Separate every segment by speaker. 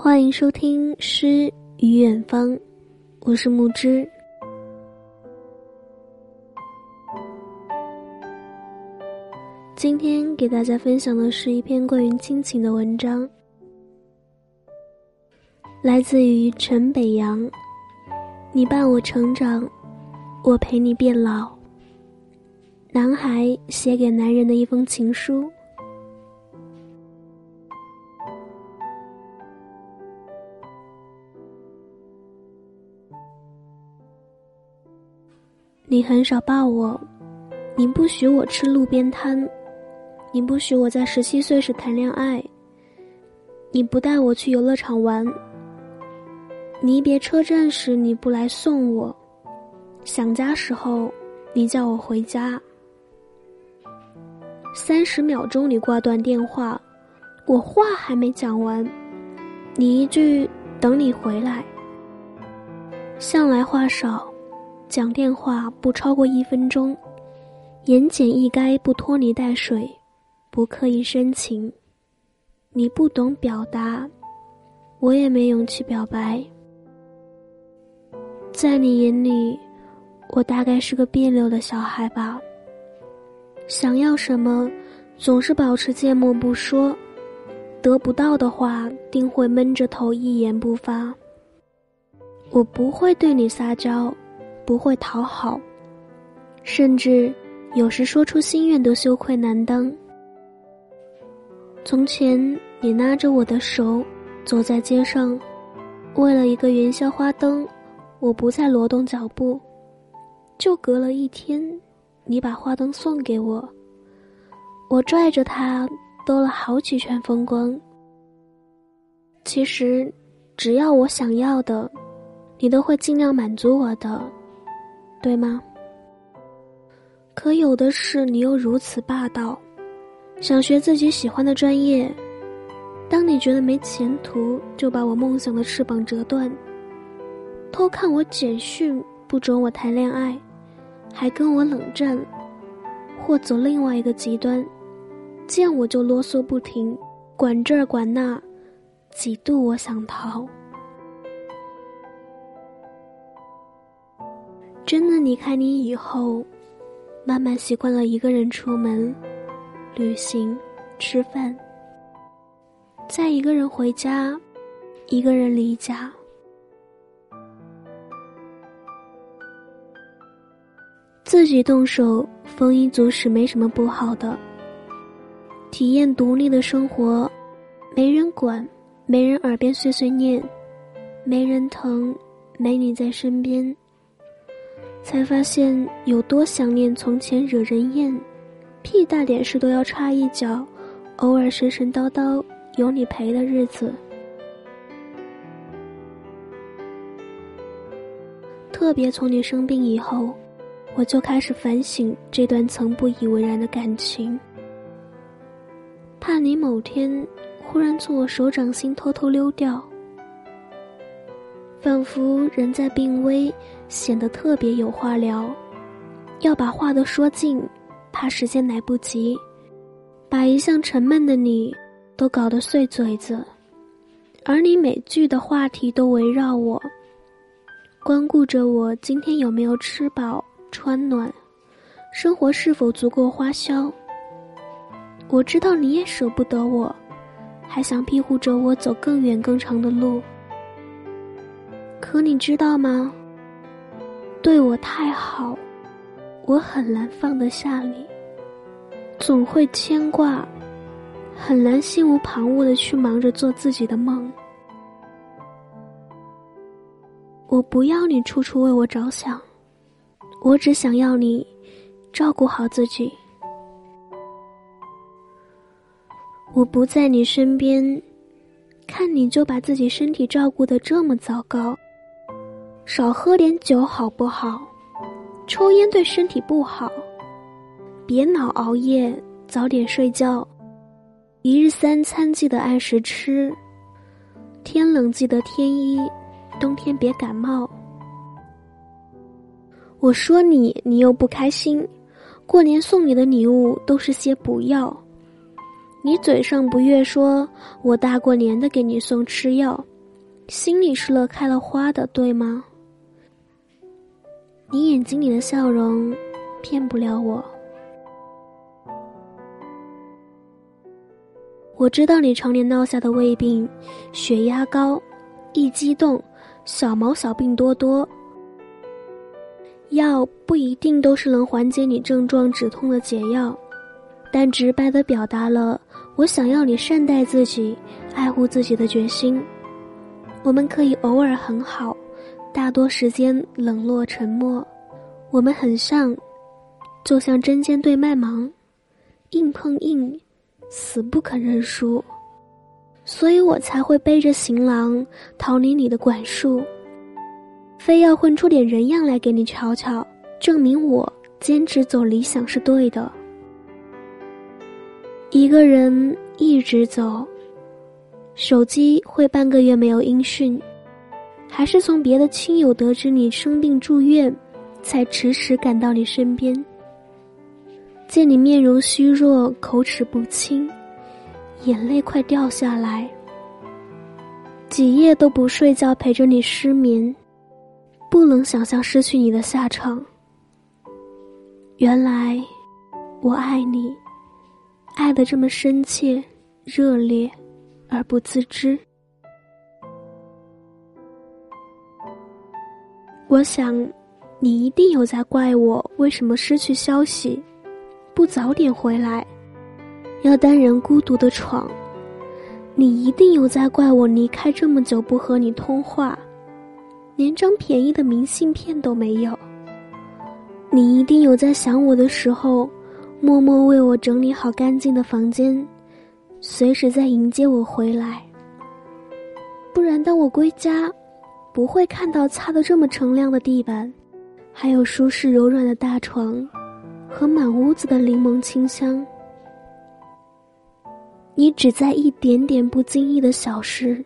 Speaker 1: 欢迎收听《诗与远方》，我是木之。今天给大家分享的是一篇关于亲情的文章，来自于陈北阳。你伴我成长，我陪你变老。男孩写给男人的一封情书。你很少抱我，你不许我吃路边摊，你不许我在十七岁时谈恋爱，你不带我去游乐场玩。离别车站时你不来送我，想家时候你叫我回家。三十秒钟你挂断电话，我话还没讲完，你一句等你回来。向来话少。讲电话不超过一分钟，言简意赅，不拖泥带水，不刻意深情。你不懂表达，我也没勇气表白。在你眼里，我大概是个别扭的小孩吧。想要什么，总是保持缄默不说；得不到的话，定会闷着头一言不发。我不会对你撒娇。不会讨好，甚至有时说出心愿都羞愧难当。从前，你拉着我的手走在街上，为了一个元宵花灯，我不再挪动脚步。就隔了一天，你把花灯送给我，我拽着它兜了好几圈风光。其实，只要我想要的，你都会尽量满足我的。对吗？可有的是你又如此霸道，想学自己喜欢的专业，当你觉得没前途，就把我梦想的翅膀折断。偷看我简讯，不准我谈恋爱，还跟我冷战，或走另外一个极端，见我就啰嗦不停，管这儿管那，几度我想逃。真的离开你以后，慢慢习惯了一个人出门、旅行、吃饭，再一个人回家，一个人离家。自己动手丰衣足食没什么不好的，体验独立的生活，没人管，没人耳边碎碎念，没人疼，没你在身边。才发现有多想念从前惹人厌，屁大点事都要插一脚，偶尔神神叨叨有你陪的日子。特别从你生病以后，我就开始反省这段曾不以为然的感情，怕你某天忽然从我手掌心偷偷溜掉。仿佛人在病危，显得特别有话聊，要把话都说尽，怕时间来不及，把一向沉闷的你都搞得碎嘴子，而你每句的话题都围绕我，光顾着我今天有没有吃饱穿暖，生活是否足够花销。我知道你也舍不得我，还想庇护着我走更远更长的路。可你知道吗？对我太好，我很难放得下你。总会牵挂，很难心无旁骛的去忙着做自己的梦。我不要你处处为我着想，我只想要你照顾好自己。我不在你身边，看你就把自己身体照顾的这么糟糕。少喝点酒好不好？抽烟对身体不好。别老熬夜，早点睡觉。一日三餐记得按时吃。天冷记得添衣，冬天别感冒。我说你，你又不开心。过年送你的礼物都是些补药。你嘴上不悦，说我大过年的给你送吃药。心里是乐开了花的，对吗？你眼睛里的笑容骗不了我。我知道你常年闹下的胃病，血压高，一激动，小毛小病多多。药不一定都是能缓解你症状止痛的解药，但直白的表达了我想要你善待自己、爱护自己的决心。我们可以偶尔很好，大多时间冷落沉默。我们很像，就像针尖对麦芒，硬碰硬，死不肯认输。所以我才会背着行囊逃离你的管束，非要混出点人样来给你瞧瞧，证明我坚持走理想是对的。一个人一直走。手机会半个月没有音讯，还是从别的亲友得知你生病住院，才迟迟赶到你身边。见你面容虚弱，口齿不清，眼泪快掉下来。几夜都不睡觉陪着你失眠，不能想象失去你的下场。原来，我爱你，爱的这么深切、热烈。而不自知。我想，你一定有在怪我为什么失去消息，不早点回来，要单人孤独的闯。你一定有在怪我离开这么久不和你通话，连张便宜的明信片都没有。你一定有在想我的时候，默默为我整理好干净的房间。随时在迎接我回来。不然，当我归家，不会看到擦得这么锃亮的地板，还有舒适柔软的大床，和满屋子的柠檬清香。你只在一点点不经意的小事，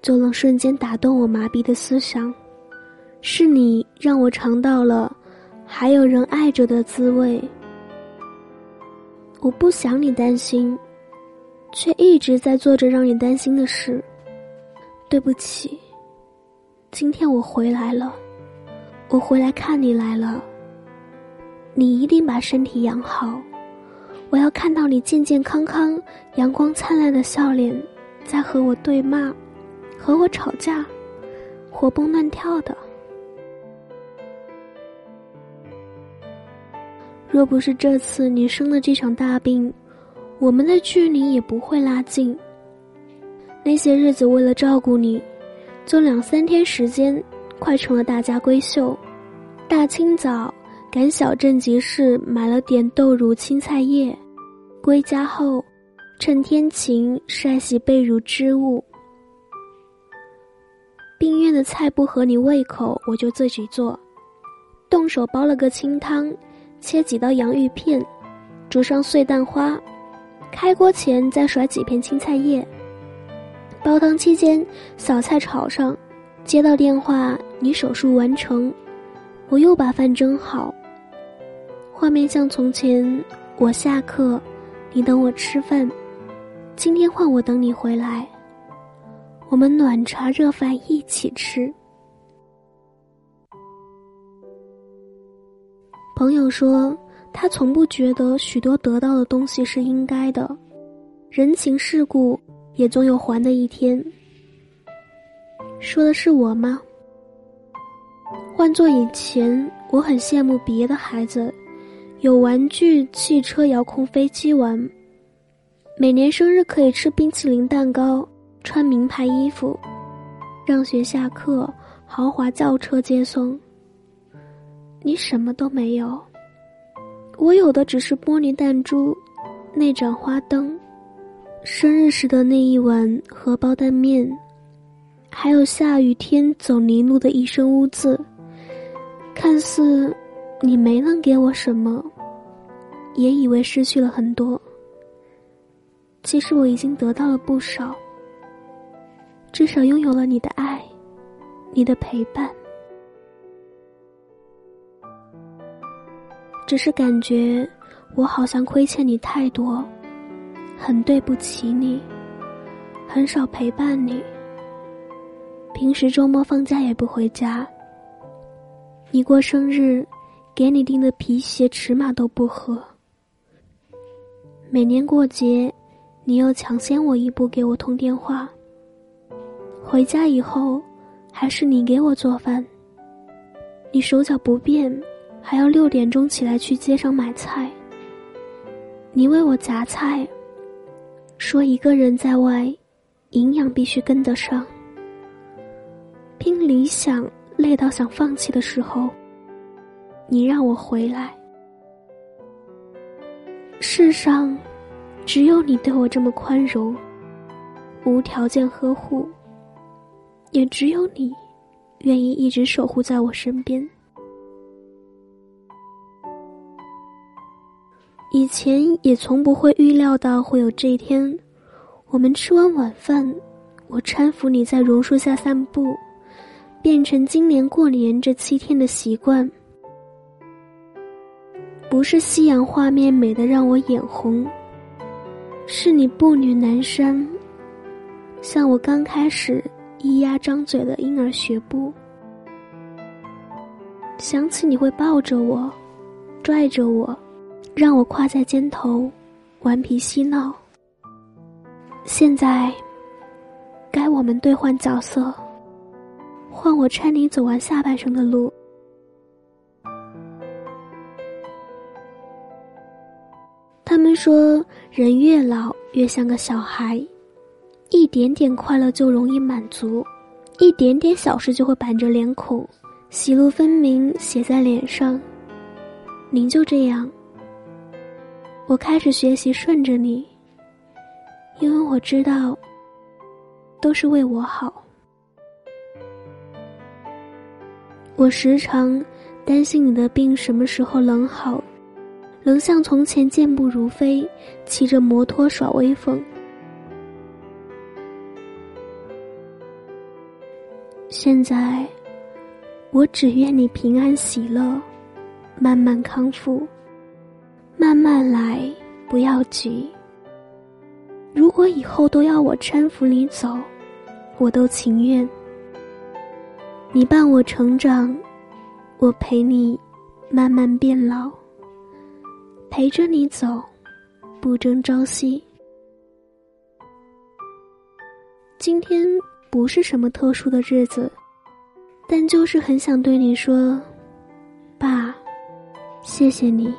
Speaker 1: 就能瞬间打动我麻痹的思想。是你让我尝到了还有人爱着的滋味。我不想你担心。却一直在做着让你担心的事。对不起，今天我回来了，我回来看你来了。你一定把身体养好，我要看到你健健康康、阳光灿烂的笑脸，在和我对骂，和我吵架，活蹦乱跳的。若不是这次你生了这场大病。我们的距离也不会拉近。那些日子为了照顾你，就两三天时间，快成了大家闺秀。大清早赶小镇集市买了点豆乳青菜叶，归家后，趁天晴晒洗被褥织物。病院的菜不合你胃口，我就自己做，动手煲了个清汤，切几刀洋芋片，煮上碎蛋花。开锅前再甩几片青菜叶。煲汤期间，小菜炒上。接到电话，你手术完成，我又把饭蒸好。画面像从前，我下课，你等我吃饭。今天换我等你回来，我们暖茶热饭一起吃。朋友说。他从不觉得许多得到的东西是应该的，人情世故也总有还的一天。说的是我吗？换做以前，我很羡慕别的孩子，有玩具、汽车、遥控飞机玩，每年生日可以吃冰淇淋蛋糕，穿名牌衣服，上学下课，豪华轿车接送。你什么都没有。我有的只是玻璃弹珠，那盏花灯，生日时的那一碗荷包蛋面，还有下雨天走泥路的一身污渍。看似你没能给我什么，也以为失去了很多。其实我已经得到了不少，至少拥有了你的爱，你的陪伴。只是感觉，我好像亏欠你太多，很对不起你，很少陪伴你。平时周末放假也不回家。你过生日，给你订的皮鞋尺码都不合。每年过节，你又抢先我一步给我通电话。回家以后，还是你给我做饭。你手脚不便，还要六点钟起来去街上买菜。你为我夹菜，说一个人在外，营养必须跟得上。拼理想累到想放弃的时候，你让我回来。世上，只有你对我这么宽容，无条件呵护。也只有你，愿意一直守护在我身边。以前也从不会预料到会有这一天。我们吃完晚饭，我搀扶你在榕树下散步，变成今年过年这七天的习惯。不是夕阳画面美得让我眼红，是你步履蹒跚，像我刚开始。咿呀张嘴的婴儿学步，想起你会抱着我，拽着我，让我挎在肩头，顽皮嬉闹。现在，该我们兑换角色，换我搀你走完下半生的路。他们说，人越老越像个小孩。一点点快乐就容易满足，一点点小事就会板着脸孔，喜怒分明写在脸上。您就这样，我开始学习顺着你，因为我知道，都是为我好。我时常担心你的病什么时候能好，能像从前健步如飞，骑着摩托耍威风。现在，我只愿你平安喜乐，慢慢康复，慢慢来，不要急。如果以后都要我搀扶你走，我都情愿。你伴我成长，我陪你慢慢变老，陪着你走，不争朝夕。今天。不是什么特殊的日子，但就是很想对你说，爸，谢谢你，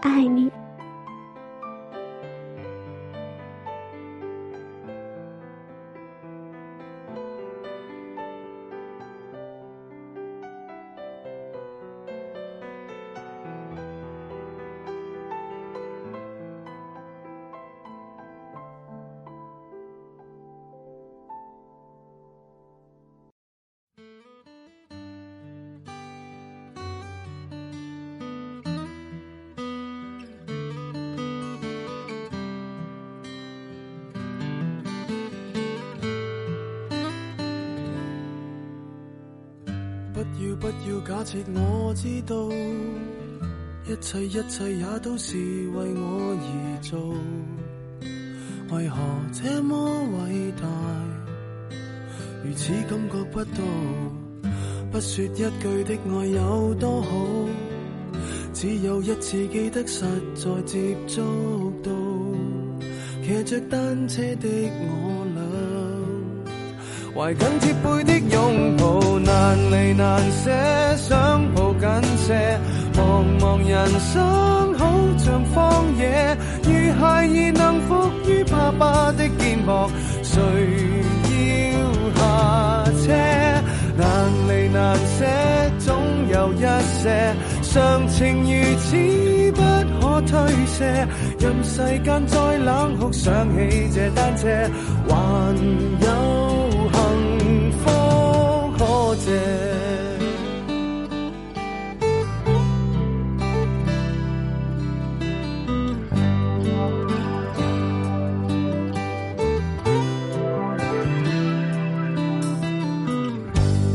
Speaker 1: 爱你。
Speaker 2: 不要假设我知道，一切一切也都是为我而做。为何这么伟大，如此感觉不到？不说一句的爱有多好，只有一次记得实在接触到，骑着单车的我，怀紧贴背的拥抱。难离难舍，想抱紧些。茫茫人生好像荒野，如孩儿能伏于爸爸的肩膊，谁要下车？难离难舍，总有一些常情如此不可推卸。任世间再冷酷，想起这单车，还有。多谢。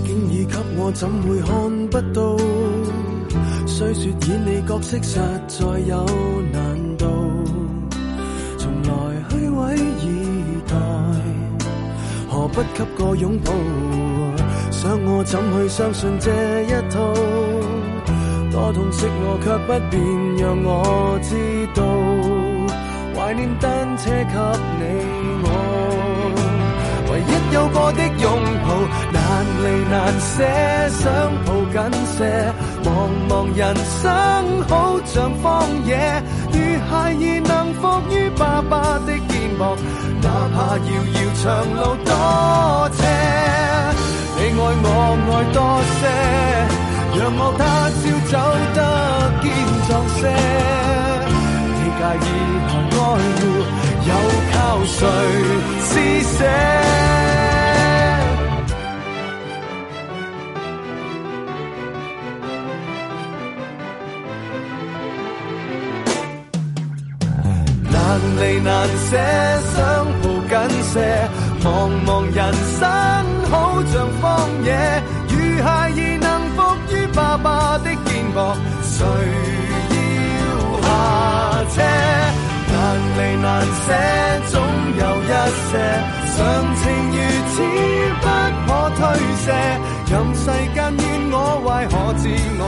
Speaker 2: 经已给我，怎会看不到？虽说演你角色实在有难度，从来虚位以待，何不不给个拥抱，想我怎去相信这一套？多痛惜我却不便让我知道，怀念单车给你我，唯一有过的拥抱，难离难舍，想抱紧些。茫茫人生好像荒野，如孩儿能伏于爸爸的肩膊，哪怕遥遥长路多斜，爱我爱多些，让我他朝走得坚壮些。你介意还爱护，又靠谁施舍？难离难舍，想抱紧些。茫茫人生好像荒野，如孩儿能伏于爸爸的肩膊，谁要下车？难离难舍，总有一些常情如此不可推卸。任世间怨我坏，可知我。